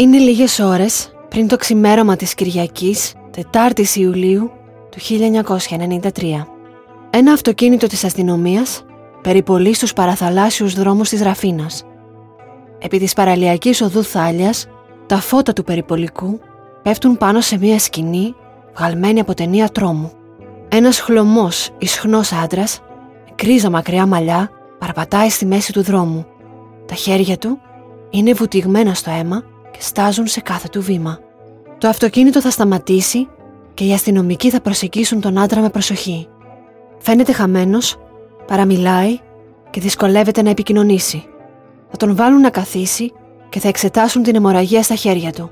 Είναι λίγες ώρες πριν το ξημέρωμα της Κυριακής, 4ης Ιουλίου του 1993. Ένα αυτοκίνητο της αστυνομίας περιπολεί στους παραθαλάσσιους δρόμους της Ραφίνας. Επί της παραλιακής οδού Θάλιας, τα φώτα του περιπολικού πέφτουν πάνω σε μια σκηνή βγαλμένη από ταινία τρόμου. Ένας χλωμός, ισχνός άντρας, με κρίζα μακριά μαλλιά, παραπατάει στη μέση του δρόμου. Τα χέρια του είναι βουτυγμένα στο αίμα και στάζουν σε κάθε του βήμα. Το αυτοκίνητο θα σταματήσει και οι αστυνομικοί θα προσεγγίσουν τον άντρα με προσοχή. Φαίνεται χαμένος, παραμιλάει και δυσκολεύεται να επικοινωνήσει. Θα τον βάλουν να καθίσει και θα εξετάσουν την αιμορραγία στα χέρια του.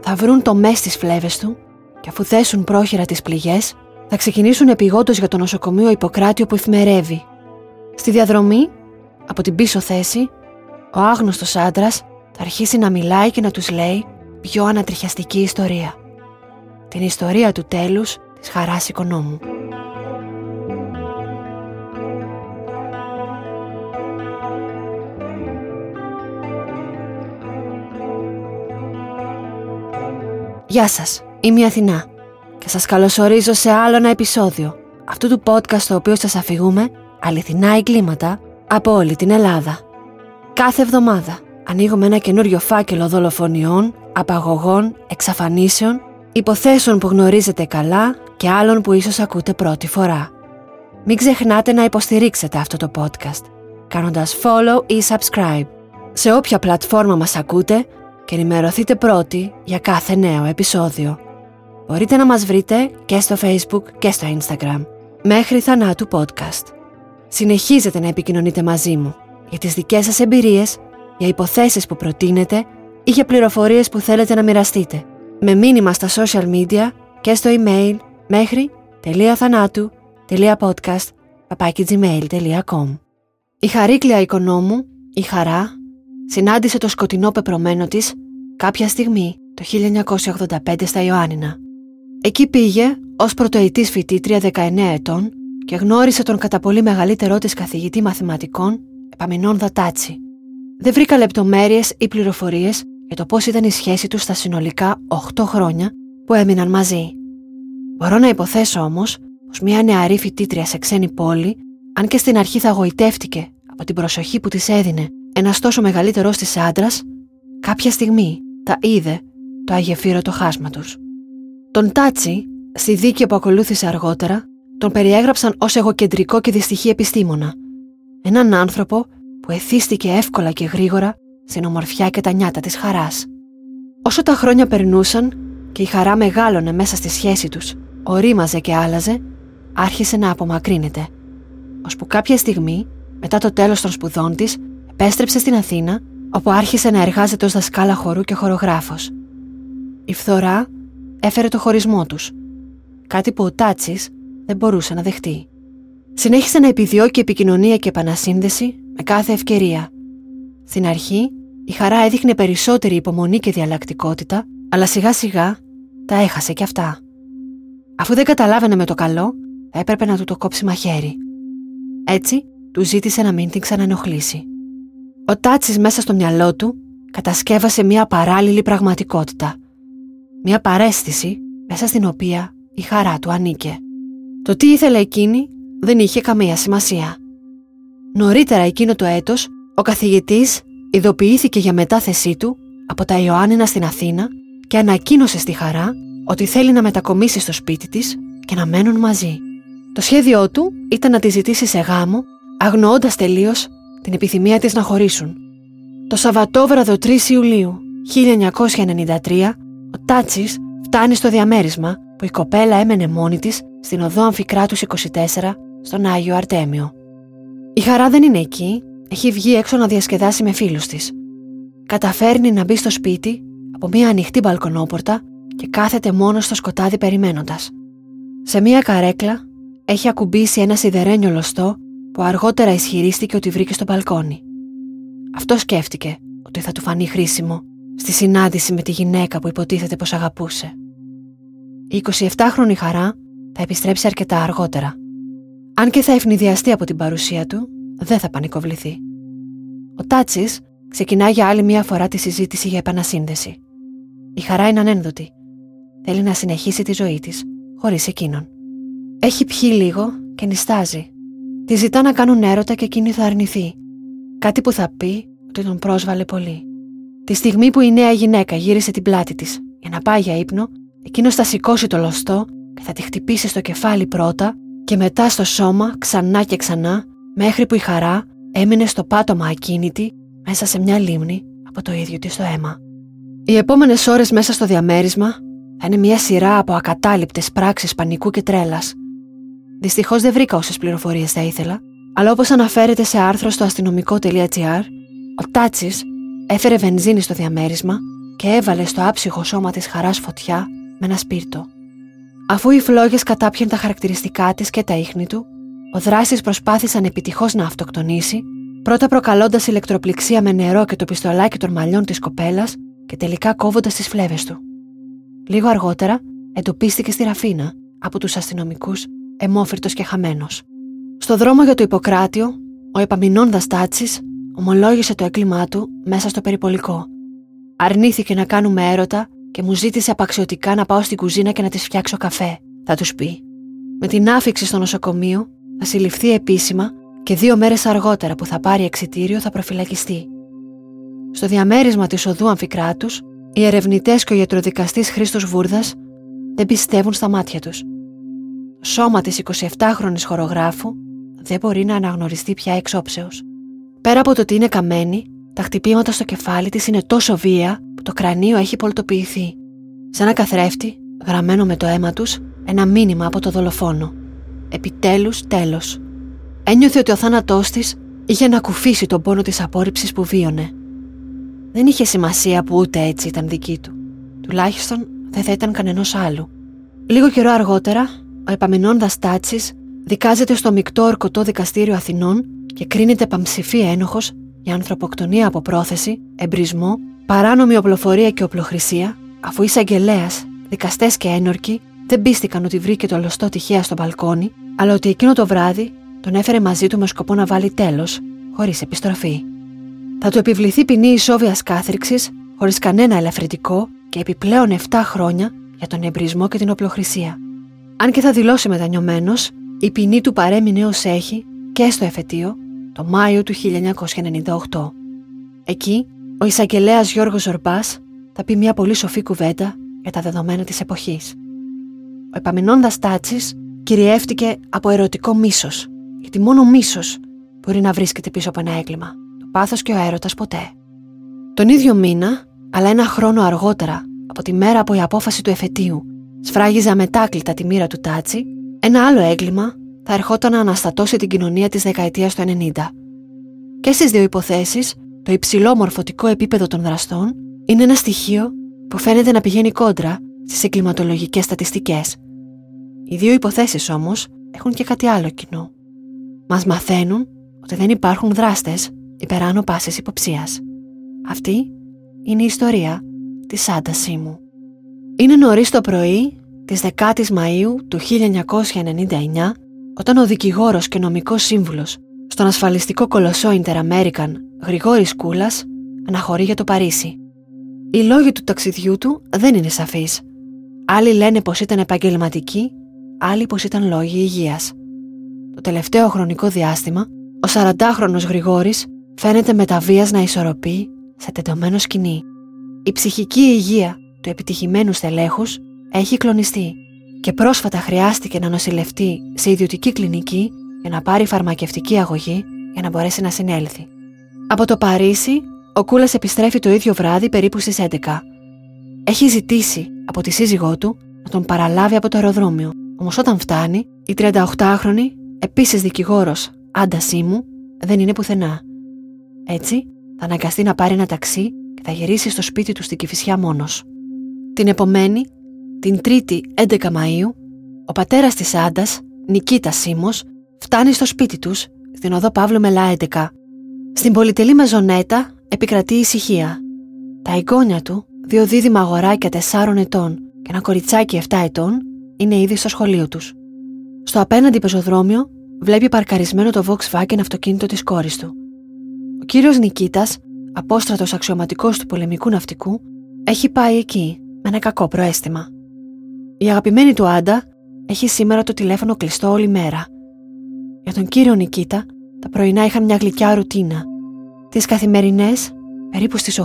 Θα βρουν το μες στις φλέβες του και αφού θέσουν πρόχειρα τις πληγές, θα ξεκινήσουν επιγόντως για το νοσοκομείο Ιπποκράτη που εφημερεύει. Στη διαδρομή, από την πίσω θέση, ο άγνωστος άντρας θα αρχίσει να μιλάει και να τους λέει πιο ανατριχιαστική ιστορία. Την ιστορία του τέλους της χαράς οικονόμου. Γεια σας, είμαι η Αθηνά και σας καλωσορίζω σε άλλο ένα επεισόδιο αυτού του podcast στο οποίο σας αφηγούμε αληθινά εγκλήματα από όλη την Ελλάδα. Κάθε εβδομάδα ανοίγουμε ένα καινούριο φάκελο δολοφονιών, απαγωγών, εξαφανίσεων, υποθέσεων που γνωρίζετε καλά και άλλων που ίσως ακούτε πρώτη φορά. Μην ξεχνάτε να υποστηρίξετε αυτό το podcast, κάνοντας follow ή subscribe σε όποια πλατφόρμα μας ακούτε και ενημερωθείτε πρώτοι για κάθε νέο επεισόδιο. Μπορείτε να μας βρείτε και στο Facebook και στο Instagram, μέχρι θανάτου podcast. Συνεχίζετε να επικοινωνείτε μαζί μου για τις δικές σας εμπειρίες, για υποθέσεις που προτείνετε ή για πληροφορίες που θέλετε να μοιραστείτε. Με μήνυμα στα social media και στο email μέχρι .podcast.gmail.com Η χαρίκλια οικονόμου, η χαρά, συνάντησε το σκοτεινό πεπρωμένο της κάποια στιγμή το 1985 στα Ιωάννινα. Εκεί πήγε ως πρωτοετής φοιτήτρια 19 ετών και γνώρισε τον κατά πολύ μεγαλύτερό της καθηγητή μαθηματικών Επαμινών Δατάτσι. Δεν βρήκα λεπτομέρειες ή πληροφορίες για το πώς ήταν η σχέση τους στα συνολικά 8 χρόνια που έμειναν μαζί. Μπορώ να υποθέσω όμως πως μια νεαρή φοιτήτρια σε ξένη πόλη, αν και στην αρχή θα γοητεύτηκε από την προσοχή που της έδινε ένας τόσο μεγαλύτερος της άντρας, κάποια στιγμή τα είδε το αγεφύρωτο χάσμα τους. Τον Τάτσι, στη δίκη που ακολούθησε αργότερα, τον περιέγραψαν ως εγωκεντρικό και δυστυχή επιστήμονα. Έναν άνθρωπο που εθίστηκε εύκολα και γρήγορα στην ομορφιά και τα νιάτα της χαράς. Όσο τα χρόνια περνούσαν και η χαρά μεγάλωνε μέσα στη σχέση τους, ορίμαζε και άλλαζε, άρχισε να απομακρύνεται. Ώσπου κάποια στιγμή, μετά το τέλος των σπουδών της, επέστρεψε στην Αθήνα, όπου άρχισε να εργάζεται ως δασκάλα χορού και χορογράφος. Η φθορά έφερε το χωρισμό τους, κάτι που ο Τάτσης δεν μπορούσε να δεχτεί. Συνέχισε να επιδιώκει επικοινωνία και επανασύνδεση με κάθε ευκαιρία. Στην αρχή, η χαρά έδειχνε περισσότερη υπομονή και διαλλακτικότητα, αλλά σιγά σιγά τα έχασε κι αυτά. Αφού δεν καταλάβαινε με το καλό, έπρεπε να του το κόψει μαχαίρι. Έτσι, του ζήτησε να μην την ξανανοχλήσει. Ο Τάτσης μέσα στο μυαλό του κατασκεύασε μια παράλληλη πραγματικότητα. Μια παρέστηση μέσα στην οποία η χαρά του ανήκε. Το τι ήθελε εκείνη δεν είχε καμία σημασία. Νωρίτερα εκείνο το έτος, ο καθηγητής ειδοποιήθηκε για μετάθεσή του από τα Ιωάννινα στην Αθήνα και ανακοίνωσε στη Χαρά ότι θέλει να μετακομίσει στο σπίτι της και να μένουν μαζί. Το σχέδιό του ήταν να τη ζητήσει σε γάμο, αγνοώντας τελείως την επιθυμία της να χωρίσουν. Το Σαββατόβραδο 3 Ιουλίου 1993, ο Τάτσης φτάνει στο διαμέρισμα που η κοπέλα έμενε μόνη της στην οδό Αμφικράτους 24 στον Άγιο Αρτέμιο. Η χαρά δεν είναι εκεί, έχει βγει έξω να διασκεδάσει με φίλους της. Καταφέρνει να μπει στο σπίτι από μια ανοιχτή μπαλκονόπορτα και κάθεται μόνο στο σκοτάδι περιμένοντας. Σε μια καρέκλα έχει ακουμπήσει ένα σιδερένιο λωστό που αργότερα ισχυρίστηκε ότι βρήκε στο μπαλκόνι. Αυτό σκέφτηκε ότι θα του φανεί χρήσιμο στη συνάντηση με τη γυναίκα που υποτίθεται πως αγαπούσε. Η 27χρονη χαρά θα επιστρέψει αρκετά αργότερα. Αν και θα ευνηδιαστεί από την παρουσία του, δεν θα πανικοβληθεί. Ο Τάτσι ξεκινά για άλλη μία φορά τη συζήτηση για επανασύνδεση. Η χαρά είναι ανένδοτη. Θέλει να συνεχίσει τη ζωή της, χωρίς εκείνον. Έχει πιει λίγο και νιστάζει. Τη ζητά να κάνουν έρωτα και εκείνη θα αρνηθεί. Κάτι που θα πει ότι τον πρόσβαλε πολύ. Τη στιγμή που η νέα γυναίκα γύρισε την πλάτη της για να πάει για ύπνο, εκείνος θα σηκώσει το λωστό και θα τη χτυπήσει στο κεφάλι πρώτα και μετά στο σώμα ξανά και ξανά μέχρι που η χαρά έμεινε στο πάτωμα ακίνητη μέσα σε μια λίμνη από το ίδιο της το αίμα. Οι επόμενες ώρες μέσα στο διαμέρισμα θα είναι μια σειρά από ακατάληπτες πράξεις πανικού και τρέλας. Δυστυχώς δεν βρήκα όσες πληροφορίες θα ήθελα, αλλά όπως αναφέρεται σε άρθρο στο αστυνομικό.gr, ο Τάτσης έφερε βενζίνη στο διαμέρισμα και έβαλε στο άψυχο σώμα της χαράς φωτιά με ένα σπίρτο. Αφού οι φλόγες κατάπιαν τα χαρακτηριστικά της και τα ίχνη του, ο δράσης προσπάθησαν επιτυχώς να αυτοκτονήσει, πρώτα προκαλώντας ηλεκτροπληξία με νερό και το πιστολάκι των μαλλιών της κοπέλας και τελικά κόβοντας τις φλέβες του. Λίγο αργότερα εντοπίστηκε στη Ραφίνα από τους αστυνομικούς, εμόφυρτος και χαμένος. Στο δρόμο για το Ιπποκράτιο, ο επαμεινώντας Τάτσης ομολόγησε το έγκλημά του μέσα στο περιπολικό. Αρνήθηκε να κάνουμε έρωτα και μου ζήτησε απαξιωτικά να πάω στην κουζίνα και να της φτιάξω καφέ, θα τους πει. Με την άφηξη στο νοσοκομείο θα συλληφθεί επίσημα και δύο μέρες αργότερα που θα πάρει εξιτήριο θα προφυλακιστεί. Στο διαμέρισμα της οδού Αμφικράτους, οι ερευνητές και ο γιατροδικαστής Χρήστος Βούρδας δεν πιστεύουν στα μάτια τους. Το σώμα της 27χρονη χορογράφου δεν μπορεί να αναγνωριστεί πια εξόψεως. Πέρα από το ότι είναι καμένη, τα χτυπήματα στο κεφάλι της είναι τόσο βία που το κρανίο έχει πολτοποιηθεί. Σε ένα καθρέφτη, γραμμένο με το αίμα τους, ένα μήνυμα από το δολοφόνο. Επιτέλους, τέλος. Ένιωθε ότι ο θάνατός της είχε ανακουφίσει τον πόνο της απόρριψης που βίωνε. Δεν είχε σημασία που ούτε έτσι ήταν δική του. Τουλάχιστον δεν θα ήταν κανενό άλλου. Λίγο καιρό αργότερα, ο επαμεινώντας Τάτσης δικάζεται στο μεικτό ορκωτό δικαστήριο Αθηνών και κρίνεται παμψηφί ένοχος για ανθρωποκτονία από πρόθεση, εμπρισμό, παράνομη οπλοφορία και οπλοχρησία, αφού εισαγγελέας, δικαστές και ένορκοι δεν πίστηκαν ότι βρήκε το λωστό τυχαία στο μπαλκόνι, αλλά ότι εκείνο το βράδυ τον έφερε μαζί του με σκοπό να βάλει τέλος, χωρίς επιστροφή. Θα του επιβληθεί ποινή ισόβιας κάθριξης, χωρίς κανένα ελαφρυντικό και επιπλέον 7 χρόνια για τον εμπρισμό και την οπλοχρησία. Αν και θα δηλώσει μετανιωμένος, η ποινή του παρέμεινε ως έχει και στο εφετείο το Μάιο του 1998. Εκεί, ο εισαγγελέας Γιώργος Ζορμπά θα πει μια πολύ σοφή κουβέντα για τα δεδομένα της εποχής. Ο επαμεινώντας τάτσι κυριεύτηκε από ερωτικό μίσος, γιατί μόνο μίσος μπορεί να βρίσκεται πίσω από ένα έγκλημα. Το πάθος και ο έρωτας ποτέ. Τον ίδιο μήνα, αλλά ένα χρόνο αργότερα από τη μέρα από η απόφαση του εφετείου, σφράγιζε αμετάκλητα τη μοίρα του Τάτσι, ένα άλλο έγκλημα θα ερχόταν να αναστατώσει την κοινωνία της δεκαετίας του 90. Και στις δύο υποθέσεις, το υψηλό μορφωτικό επίπεδο των δραστών είναι ένα στοιχείο που φαίνεται να πηγαίνει κόντρα στις εγκληματολογικές στατιστικές. Οι δύο υποθέσεις όμως έχουν και κάτι άλλο κοινό. Μας μαθαίνουν ότι δεν υπάρχουν δράστες υπεράνω πάσης υποψίας. Αυτή είναι η ιστορία της Άντα Σίμου. Είναι νωρίς το πρωί της 10ης Μαΐου του 1999 όταν ο δικηγόρος και νομικός σύμβουλος στον ασφαλιστικό κολοσσό Inter-American Γρηγόρης Κούλας αναχωρεί για το Παρίσι. Οι λόγοι του ταξιδιού του δεν είναι σαφείς. Άλλοι λένε πως ήταν επαγγελματικοί, άλλοι πως ήταν λόγοι υγείας. Το τελευταίο χρονικό διάστημα, ο 40χρονος Γρηγόρης φαίνεται με τα βίας να ισορροπεί σε τεντωμένο σκηνή. Η ψυχική υγεία του επιτυχημένου στελέχους έχει κλονιστεί και πρόσφατα χρειάστηκε να νοσηλευτεί σε ιδιωτική κλινική για να πάρει φαρμακευτική αγωγή για να μπορέσει να συνέλθει. Από το Παρίσι, ο Κούλας επιστρέφει το ίδιο βράδυ περίπου στις 11. Έχει ζητήσει από τη σύζυγό του να τον παραλάβει από το αεροδρόμιο, όμως όταν φτάνει, η 38χρονη, επίσης δικηγόρος Άντα Σίμου, δεν είναι πουθενά. Έτσι, θα αναγκαστεί να πάρει ένα ταξί και θα γυρίσει στο σπίτι του στην Κυφυσιά μόνος. Την επομένη, την 3η 11 Μαΐου, ο πατέρας της Άντας, Νικήτας Σίμος, φτάνει στο σπίτι τους, στην οδό Παύλου Μελά 11. Στην πολυτελή μεζονέτα επικρατεί ησυχία. Τα εγγόνια του, δύο δίδυμα αγοράκια 4 ετών και ένα κοριτσάκι 7 ετών, είναι ήδη στο σχολείο τους. Στο απέναντι πεζοδρόμιο βλέπει παρκαρισμένο το Volkswagen αυτοκίνητο της κόρης του. Ο κύριος Νικήτας απόστρατος αξιωματικός του πολεμικού ναυτικού, έχει πάει εκεί με ένα κακό προέστημα. Η αγαπημένη του Άντα έχει σήμερα το τηλέφωνο κλειστό όλη μέρα. Για τον κύριο Νικήτα, τα πρωινά είχαν μια γλυκιά ρουτίνα. Τις καθημερινές, περίπου στις 8,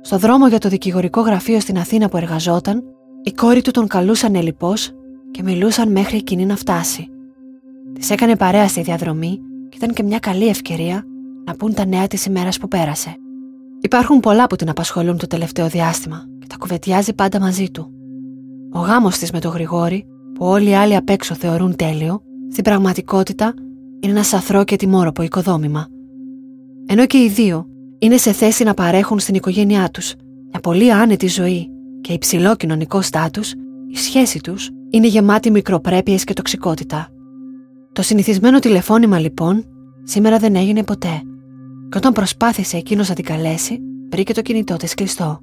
στο δρόμο για το δικηγορικό γραφείο στην Αθήνα που εργαζόταν, η κόρη του τον καλούσαν ελληπώ και μιλούσαν μέχρι εκείνη να φτάσει. Της έκανε παρέα στη διαδρομή και ήταν και μια καλή ευκαιρία να πούν τα νέα της ημέρας που πέρασε. Υπάρχουν πολλά που την απασχολούν το τελευταίο διάστημα και τα κουβεντιάζει πάντα μαζί του. Ο γάμος της με τον Γρηγόρη, που όλοι οι άλλοι απ' έξω θεωρούν τέλειο, στην πραγματικότητα είναι ένας σαθρό και τιμόροπο οικοδόμημα. Ενώ και οι δύο είναι σε θέση να παρέχουν στην οικογένειά τους μια πολύ άνετη ζωή και υψηλό κοινωνικό στάτους, η σχέση τους είναι γεμάτη μικροπρέπειες και τοξικότητα. Το συνηθισμένο τηλεφώνημα λοιπόν σήμερα δεν έγινε ποτέ και όταν προσπάθησε εκείνος να την καλέσει, βρήκε το κινητό της κλειστό.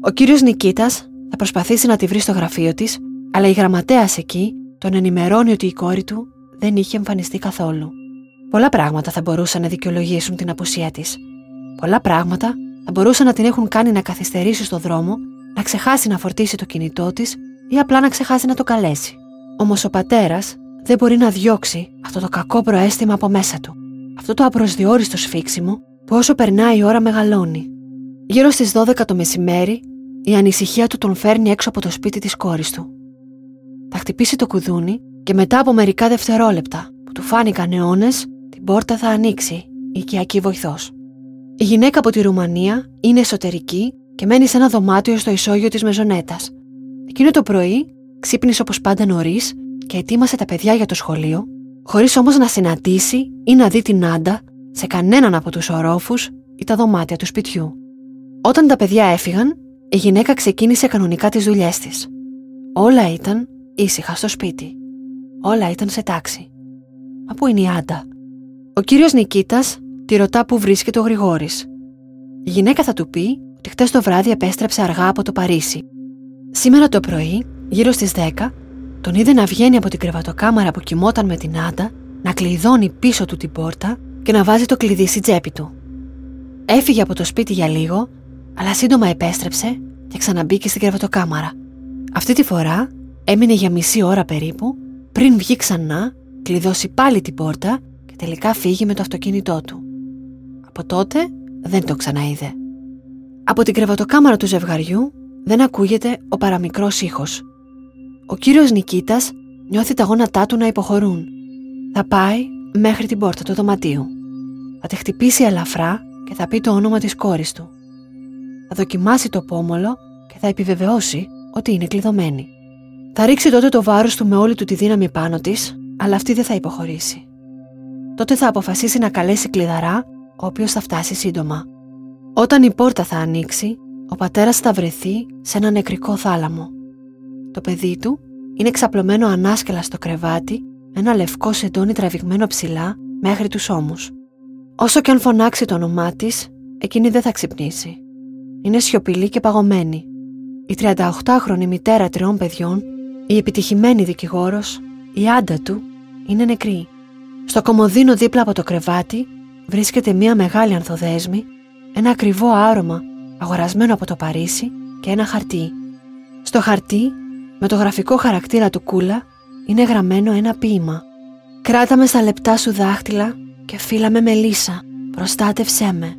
Ο κύριος Νικήτας θα προσπαθήσει να τη βρει στο γραφείο της, αλλά η γραμματέας εκεί τον ενημερώνει ότι η κόρη του δεν είχε εμφανιστεί καθόλου. Πολλά πράγματα θα μπορούσαν να δικαιολογήσουν την απουσία της. Πολλά πράγματα θα μπορούσαν να την έχουν κάνει να καθυστερήσει στο δρόμο, να ξεχάσει να φορτίσει το κινητό της ή απλά να ξεχάσει να το καλέσει. Όμως ο πατέρας δεν μπορεί να διώξει αυτό το κακό προέστημα από μέσα του. Αυτό το απροσδιόριστο σφίξιμο που όσο περνάει η ώρα μεγαλώνει. Γύρω στις 12 το μεσημέρι, η ανησυχία του τον φέρνει έξω από το σπίτι της κόρης του. Θα χτυπήσει το κουδούνι και μετά από μερικά δευτερόλεπτα που του φάνηκαν αιώνες, την πόρτα θα ανοίξει η οικιακή βοηθός. Η γυναίκα από τη Ρουμανία είναι εσωτερική και μένει σε ένα δωμάτιο στο ισόγειο της Μεζονέτας. Εκείνο το πρωί ξύπνησε όπως πάντα νωρίς και ετοίμασε τα παιδιά για το σχολείο, χωρίς όμως να συναντήσει ή να δει την Άντα σε κανέναν από τους ορόφους ή τα δωμάτια του σπιτιού. Όταν τα παιδιά έφυγαν, η γυναίκα ξεκίνησε κανονικά τις δουλειές της. Όλα ήταν ήσυχα στο σπίτι. Όλα ήταν σε τάξη. Μα πού είναι η Άντα; Ο κύριος Νικήτας τη ρωτά που βρίσκεται ο Γρηγόρης. Η γυναίκα θα του πει ότι χτες το βράδυ επέστρεψε αργά από το Παρίσι. Σήμερα το πρωί, γύρω στις 10, τον είδε να βγαίνει από την κρεβατοκάμαρα που κοιμόταν με την Άντα, να κλειδώνει πίσω του την πόρτα και να βάζει το κλειδί στην τσέπη του. Έφυγε από το σπίτι για λίγο, αλλά σύντομα επέστρεψε και ξαναμπήκε στην κρεβατοκάμαρα. Αυτή τη φορά έμεινε για μισή ώρα περίπου πριν βγει ξανά, κλειδώσει πάλι την πόρτα και τελικά φύγει με το αυτοκίνητό του. Από τότε δεν το ξαναείδε. Από την κρεβατοκάμαρα του ζευγαριού δεν ακούγεται ο παραμικρός ήχος. Ο κύριος Νικήτας νιώθει τα γόνατά του να υποχωρούν. Θα πάει μέχρι την πόρτα του δωματίου. Θα τη χτυπήσει ελαφρά και θα πει το όνομα της κόρης του. Θα δοκιμάσει το πόμολο και θα επιβεβαιώσει ότι είναι κλειδωμένη. Θα ρίξει τότε το βάρος του με όλη του τη δύναμη πάνω της, αλλά αυτή δεν θα υποχωρήσει. Τότε θα αποφασίσει να καλέσει κλειδαρά, ο οποίος θα φτάσει σύντομα. Όταν η πόρτα θα ανοίξει, ο πατέρας θα βρεθεί σε ένα νεκρικό θάλαμο. Το παιδί του είναι ξαπλωμένο ανάσκελα στο κρεβάτι με ένα λευκό σεντόνι τραβηγμένο ψηλά μέχρι τους ώμους. Όσο και αν φωνάξει το όνομά της, εκείνη δεν θα ξυπνήσει. Είναι σιωπηλή και παγωμένη. Η 38χρονη μητέρα τριών παιδιών, η επιτυχημένη δικηγόρος, η άντα του, είναι νεκρή. Στο κομμωδίνο δίπλα από το κρεβάτι βρίσκεται μία μεγάλη ανθοδέσμη, ένα ακριβό άρωμα αγορασμένο από το Παρίσι και ένα χαρτί. Στο χαρτί, με το γραφικό χαρακτήρα του Κούλα, είναι γραμμένο ένα ποίημα. Κράτα με στα λεπτά σου δάχτυλα και φύλα με μελίσσα, προστάτευσέ με.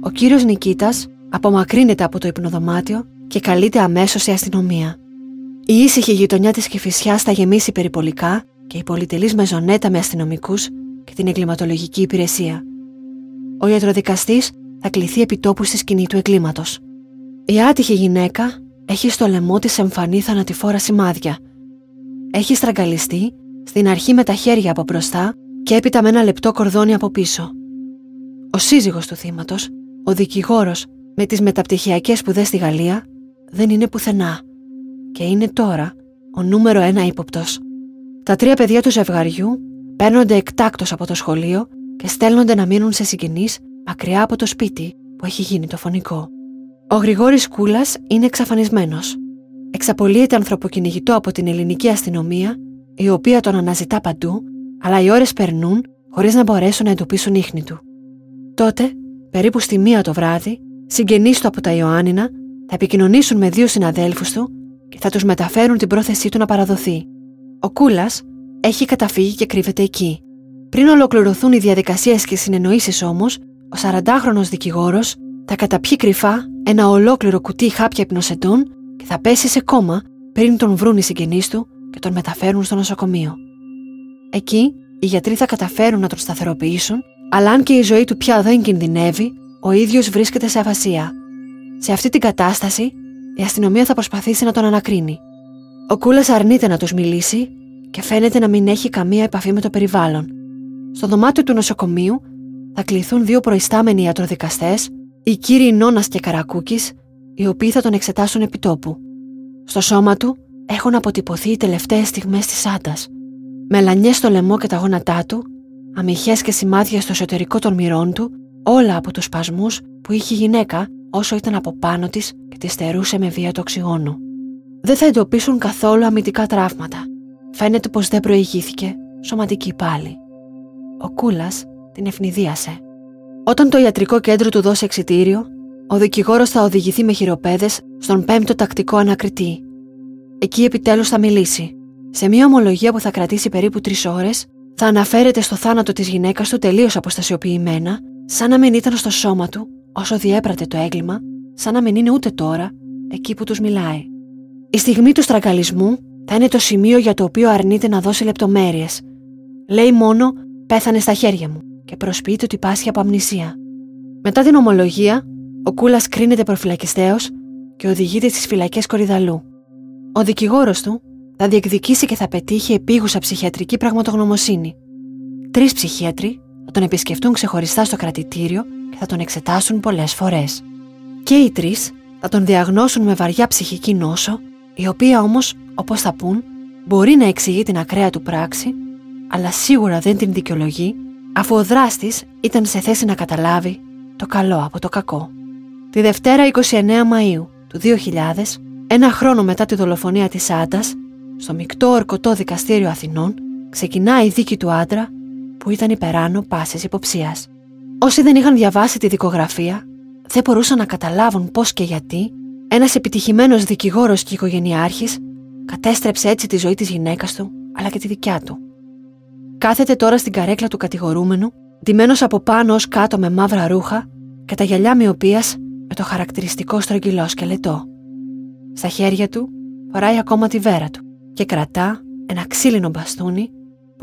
Ο κύριος Νικήτας απομακρύνεται από το υπνοδωμάτιο και καλείται αμέσως η αστυνομία. Η ήσυχη γειτονιά της Κηφισιάς θα γεμίσει περιπολικά και η πολυτελής μεζονέτα με αστυνομικούς και την εγκληματολογική υπηρεσία. Ο ιατροδικαστής θα κληθεί επιτόπου στη σκηνή του εγκλήματος. Η άτυχη γυναίκα έχει στο λαιμό της εμφανή θανατηφόρα σημάδια. Έχει στραγγαλιστεί στην αρχή με τα χέρια από μπροστά και έπειτα με ένα λεπτό κορδόνι από πίσω. Ο σύζυγος του θύματος, ο δικηγόρος με τις μεταπτυχιακές σπουδές στη Γαλλία, δεν είναι πουθενά και είναι τώρα ο νούμερο ένα ύποπτος. Τα τρία παιδιά του ζευγαριού παίρνονται εκτάκτος από το σχολείο και στέλνονται να μείνουν σε συγγενείς μακριά από το σπίτι που έχει γίνει το φωνικό. Ο Γρηγόρης Κούλας είναι εξαφανισμένος. Εξαπολύεται ανθρωποκυνηγητό από την ελληνική αστυνομία, η οποία τον αναζητά παντού, αλλά οι ώρες περνούν χωρίς να μπορέσουν να εντοπίσουν ίχνη του. Τότε περίπου στη μία το βράδυ, συγγενείς του από τα Ιωάννινα θα επικοινωνήσουν με δύο συναδέλφους του και θα τους μεταφέρουν την πρόθεσή του να παραδοθεί. Ο Κούλας έχει καταφύγει και κρύβεται εκεί. Πριν ολοκληρωθούν οι διαδικασίες και συνεννοήσεις όμως, ο 40χρονο δικηγόρος θα καταπιεί κρυφά ένα ολόκληρο κουτί χάπια υπνοσεντών και θα πέσει σε κόμμα πριν τον βρουν οι συγγενείς του και τον μεταφέρουν στο νοσοκομείο. Εκεί, οι γιατροί θα καταφέρουν να τον σταθεροποιήσουν, αλλά αν και η ζωή του πια δεν κινδυνεύει, ο ίδιος βρίσκεται σε αφασία. Σε αυτή την κατάσταση, η αστυνομία θα προσπαθήσει να τον ανακρίνει. Ο Κούλας αρνείται να τους μιλήσει και φαίνεται να μην έχει καμία επαφή με το περιβάλλον. Στο δωμάτιο του νοσοκομείου θα κληθούν δύο προϊστάμενοι ιατροδικαστές, οι κύριοι Νόνας και Καρακούκης, οι οποίοι θα τον εξετάσουν επιτόπου. Στο σώμα του έχουν αποτυπωθεί οι τελευταίες στιγμές της άνττα. Μελανιέ στο λαιμό και τα γόνατά του, αμυχέ και σημάδια στο εσωτερικό των μυρών του, όλα από τους σπασμούς που είχε η γυναίκα όσο ήταν από πάνω της και τη στερούσε με βία το οξυγόνο. Δεν θα εντοπίσουν καθόλου αμυντικά τραύματα. Φαίνεται πως δεν προηγήθηκε, σωματική πάλι. Ο Κούλας την ευνηδίασε. Όταν το ιατρικό κέντρο του δώσει εξητήριο, ο δικηγόρος θα οδηγηθεί με χειροπέδες στον πέμπτο τακτικό ανακριτή. Εκεί επιτέλους θα μιλήσει. Σε μια ομολογία που θα κρατήσει περίπου τρεις ώρες, θα αναφέρεται στο θάνατο της γυναίκας του τελείως αποστασιοποιημένα, σαν να μην ήταν στο σώμα του όσο διέπρατε το έγκλημα, σαν να μην είναι ούτε τώρα εκεί που τους μιλάει. Η στιγμή του στραγγαλισμού θα είναι το σημείο για το οποίο αρνείται να δώσει λεπτομέρειες. Λέει μόνο πέθανε στα χέρια μου και προσποιείται ότι πάσχει από αμνησία. Μετά την ομολογία, ο Κούλας κρίνεται προφυλακιστέο και οδηγείται στις φυλακές Κορυδαλού. Ο δικηγόρος του θα διεκδικήσει και θα πετύχει επίγουσα ψυχιατρική πραγματογνωμοσύνη. Τρεις ψυχίατροι θα τον επισκεφτούν ξεχωριστά στο κρατητήριο και θα τον εξετάσουν πολλές φορές. Και οι τρεις θα τον διαγνώσουν με βαριά ψυχική νόσο, η οποία όμως, όπως θα πούν, μπορεί να εξηγεί την ακραία του πράξη, αλλά σίγουρα δεν την δικαιολογεί, αφού ο δράστης ήταν σε θέση να καταλάβει το καλό από το κακό. Τη Δευτέρα 29 Μαΐου του 2000, ένα χρόνο μετά τη δολοφονία της Άντας, στο μεικτό ορκωτό δικαστήριο Αθηνών, ξεκινά η δίκη του άντρα που ήταν υπεράνω πάσης υποψίας. Όσοι δεν είχαν διαβάσει τη δικογραφία, δεν μπορούσαν να καταλάβουν πώς και γιατί ένας επιτυχημένος δικηγόρος και οικογενειάρχης κατέστρεψε έτσι τη ζωή της γυναίκας του, αλλά και τη δικιά του. Κάθεται τώρα στην καρέκλα του κατηγορούμενου, ντυμένος από πάνω ως κάτω με μαύρα ρούχα και τα γυαλιά μοιοπίας με το χαρακτηριστικό στρογγυλό σκελετό. Στα χέρια του φοράει ακόμα τη βέρα του και κρατά ένα ξύλινο μπαστούνι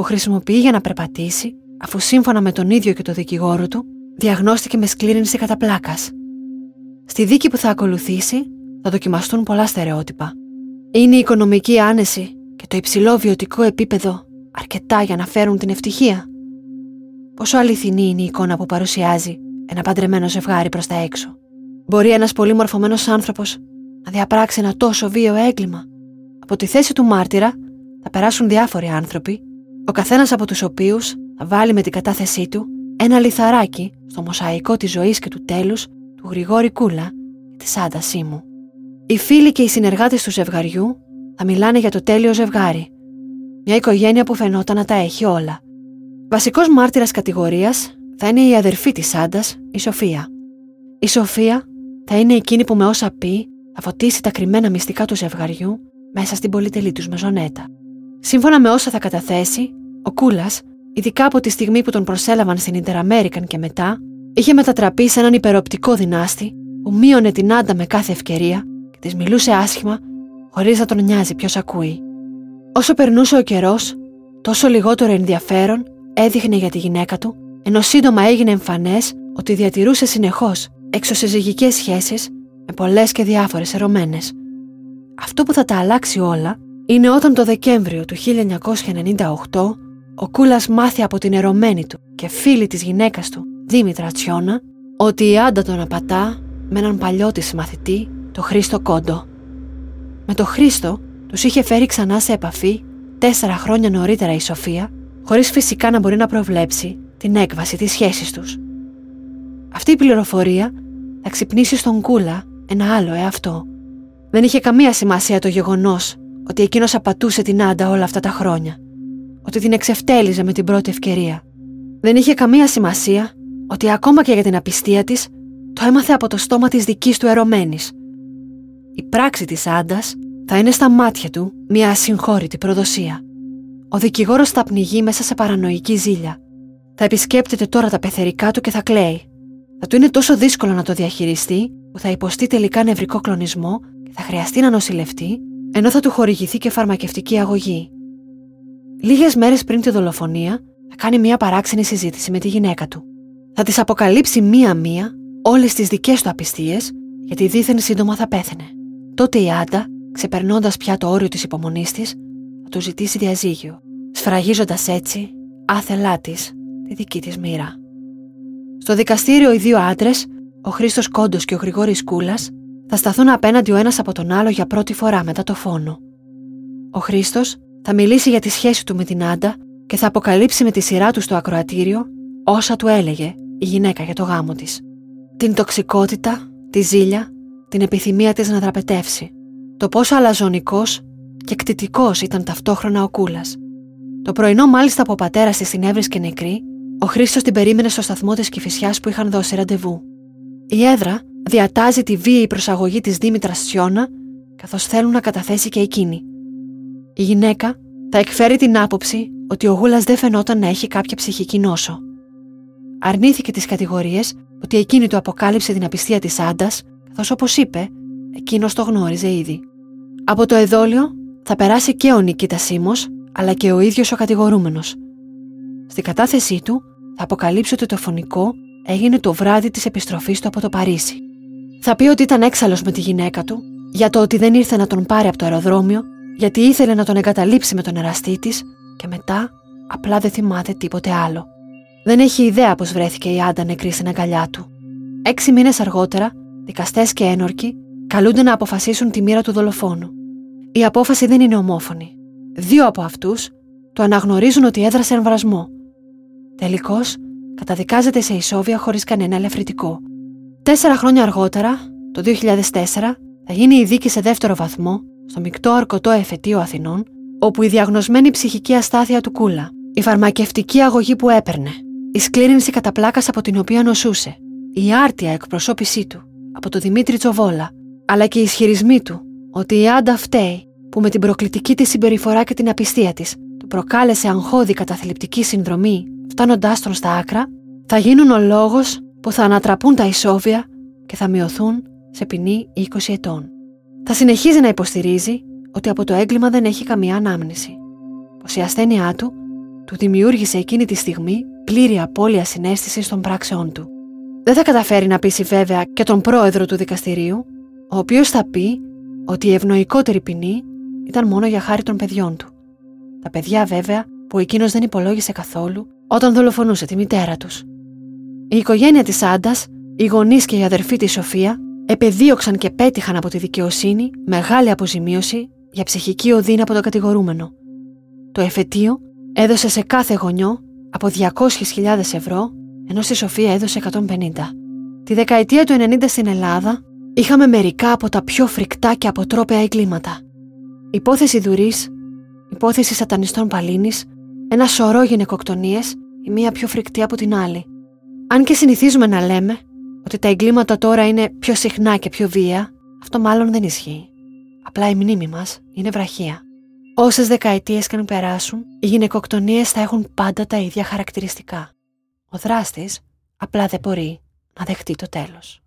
που χρησιμοποιεί για να περπατήσει αφού σύμφωνα με τον ίδιο και το δικηγόρο του διαγνώστηκε με σκλήρινση κατά πλάκας. Στη δίκη που θα ακολουθήσει θα δοκιμαστούν πολλά στερεότυπα. Είναι η οικονομική άνεση και το υψηλό βιωτικό επίπεδο αρκετά για να φέρουν την ευτυχία. Πόσο αληθινή είναι η εικόνα που παρουσιάζει ένα παντρεμένο ζευγάρι προς τα έξω; Μπορεί ένας πολύ μορφωμένο άνθρωπος να διαπράξει ένα τόσο βίαιο έγκλημα; Από τη θέση του μάρτυρα θα περάσουν διάφοροι άνθρωποι, ο καθένας από τους οποίους θα βάλει με την κατάθεσή του ένα λιθαράκι στο μοσαϊκό της ζωής και του τέλους του Γρηγόρη Κούλα και της Άντα Σίμου. Οι φίλοι και οι συνεργάτες του ζευγαριού θα μιλάνε για το τέλειο ζευγάρι. Μια οικογένεια που φαινόταν να τα έχει όλα. Βασικός μάρτυρας κατηγορίας θα είναι η αδερφή της Άντας, η Σοφία. Η Σοφία θα είναι εκείνη που με όσα πει θα φωτίσει τα κρυμμένα μυστικά του ζευγαριού μέσα στην πολυτελή τους μεζονέτα. Σύμφωνα με όσα θα καταθέσει, ο Κούλας, ειδικά από τη στιγμή που τον προσέλαβαν στην Interamerican και μετά, είχε μετατραπεί σε έναν υπεροπτικό δυνάστη που μείωνε την Άντα με κάθε ευκαιρία και της μιλούσε άσχημα χωρίς να τον νοιάζει ποιος ακούει. Όσο περνούσε ο καιρός, τόσο λιγότερο ενδιαφέρον έδειχνε για τη γυναίκα του, ενώ σύντομα έγινε εμφανές ότι διατηρούσε συνεχώς εξωσυζυγικές σχέσεις με πολλές και διάφορες ερωμένες. Αυτό που θα τα αλλάξει όλα είναι όταν το Δεκέμβριο του 1998 ο Κούλας μάθει από την ερωμένη του και φίλη της γυναίκας του, Δήμητρα Τσιώνα, ότι η Άντα τον απατά με έναν παλιό της μαθητή, το Χρήστο Κόντο. Με το Χρήστο τους είχε φέρει ξανά σε επαφή τέσσερα χρόνια νωρίτερα η Σοφία, χωρίς φυσικά να μπορεί να προβλέψει την έκβαση της σχέσης τους. Αυτή η πληροφορία θα ξυπνήσει στον Κούλα ένα άλλο εαυτό. Δεν είχε καμία σημασία το γεγονός ότι εκείνος απατούσε την Άντα όλα αυτά τα χρόνια. Ότι την εξευτέλιζε με την πρώτη ευκαιρία. Δεν είχε καμία σημασία ότι ακόμα και για την απιστία της το έμαθε από το στόμα της δικής του ερωμένης. Η πράξη της άντας θα είναι στα μάτια του μια ασυγχώρητη προδοσία. Ο δικηγόρος θα πνιγεί μέσα σε παρανοϊκή ζήλια. Θα επισκέπτεται τώρα τα πεθερικά του και θα κλαίει. Θα του είναι τόσο δύσκολο να το διαχειριστεί που θα υποστεί τελικά νευρικό κλονισμό και θα χρειαστεί να νοσηλευτεί, ενώ θα του χορηγηθεί και φαρμακευτική αγωγή. Λίγες μέρες πριν τη δολοφονία, θα κάνει μια παράξενη συζήτηση με τη γυναίκα του. Θα της αποκαλύψει μία-μία όλες τις δικές του απιστίες, γιατί δίθεν σύντομα θα πέθαινε. Τότε η Άντα, ξεπερνώντας πια το όριο της υπομονής της, θα του ζητήσει διαζύγιο, σφραγίζοντας έτσι, άθελά της, τη δική της μοίρα. Στο δικαστήριο οι δύο άντρες, ο Χρήστος Κόντος και ο Γρηγόρης Κούλας, θα σταθούν απέναντι ο ένας από τον άλλο για πρώτη φορά μετά το φόνο. Ο Χρήστος θα μιλήσει για τη σχέση του με την Άντα και θα αποκαλύψει με τη σειρά του στο ακροατήριο όσα του έλεγε η γυναίκα για το γάμο της. Την τοξικότητα, τη ζήλια, την επιθυμία της να δραπετεύσει. Το πόσο αλαζονικός και κτητικός ήταν ταυτόχρονα ο Κούλας. Το πρωινό μάλιστα που ο πατέρας της την έβρισκε νεκρή, ο Χρήστος την περίμενε στο σταθμό της Κηφισιάς που είχαν δώσει ραντεβού. Η έδρα διατάζει τη βίαιη προσαγωγή της Δήμητρας Σιώνα, καθώς θέλουν να καταθέσει και εκείνη. Η γυναίκα θα εκφέρει την άποψη ότι ο Γούλας δεν φαινόταν να έχει κάποια ψυχική νόσο. Αρνήθηκε τις κατηγορίες ότι εκείνη του αποκάλυψε την απιστία της Άντας, καθώς όπως είπε, εκείνος το γνώριζε ήδη. Από το εδόλιο θα περάσει και ο Νικήτα Σίμος, αλλά και ο ίδιος ο κατηγορούμενος. Στην κατάθεσή του θα αποκαλύψει ότι το φωνικό έγινε το βράδυ της επιστροφής του από το Παρίσι. Θα πει ότι ήταν έξαλλος με τη γυναίκα του, για το ότι δεν ήρθε να τον πάρει από το αεροδρόμιο, γιατί ήθελε να τον εγκαταλείψει με τον εραστή της και μετά απλά δεν θυμάται τίποτε άλλο. Δεν έχει ιδέα πώς βρέθηκε η Άντα νεκρή στην αγκαλιά του. Έξι μήνες αργότερα, δικαστές και ένορκοι καλούνται να αποφασίσουν τη μοίρα του δολοφόνου. Η απόφαση δεν είναι ομόφωνη. Δύο από αυτούς το αναγνωρίζουν ότι έδρασε εμβρασμό. Τελικώς, καταδικάζεται σε ισόβια χωρίς κανένα ελαφρυτικό. Τέσσερα χρόνια αργότερα, το 2004, θα γίνει η δίκη σε δεύτερο βαθμό στο μεικτό αρκωτό εφετείο Αθηνών, όπου η διαγνωσμένη ψυχική αστάθεια του Κούλα, η φαρμακευτική αγωγή που έπαιρνε, η σκλήρινση κατά πλάκας από την οποία νοσούσε, η άρτια εκπροσώπησή του από το Δημήτρη Τσοβόλα, αλλά και οι ισχυρισμοί του ότι η Άντα φταίει που με την προκλητική της συμπεριφορά και την απιστία της του προκάλεσε αγχώδη καταθλιπτική συνδρομή, φτάνοντάς τον στα άκρα, θα γίνουν ο λόγος που θα ανατραπούν τα ισόβια και θα μειωθούν σε ποινή 20 ετών. Θα συνεχίζει να υποστηρίζει ότι από το έγκλημα δεν έχει καμία ανάμνηση. Πως η ασθένειά του του δημιούργησε εκείνη τη στιγμή πλήρη απώλεια συνέστησης των πράξεών του. Δεν θα καταφέρει να πείσει βέβαια και τον πρόεδρο του δικαστηρίου, ο οποίος θα πει ότι η ευνοϊκότερη ποινή ήταν μόνο για χάρη των παιδιών του. Τα παιδιά βέβαια που εκείνος δεν υπολόγισε καθόλου όταν δολοφονούσε τη μητέρα τους. Η οικογένεια της Άντας, οι γονείς και η αδερφή της Σοφία επεδίωξαν και πέτυχαν από τη δικαιοσύνη μεγάλη αποζημίωση για ψυχική οδύνη από τον κατηγορούμενο. Το εφετείο έδωσε σε κάθε γονιό από 200.000 ευρώ, ενώ στη Σοφία έδωσε 150. Τη δεκαετία του 90 στην Ελλάδα είχαμε μερικά από τα πιο φρικτά και αποτρόπαια εγκλήματα. Υπόθεση Δουρής, υπόθεση σατανιστών Παλίνης, ένα σωρό γυναικοκτονίες, η μία πιο φρικτή από την άλλη. Αν και συνηθίζουμε να λέμε ότι τα εγκλήματα τώρα είναι πιο συχνά και πιο βία, αυτό μάλλον δεν ισχύει. Απλά η μνήμη μας είναι βραχία. Όσες δεκαετίες και αν περάσουν, οι γυναικοκτονίες θα έχουν πάντα τα ίδια χαρακτηριστικά. Ο δράστης απλά δεν μπορεί να δεχτεί το τέλος.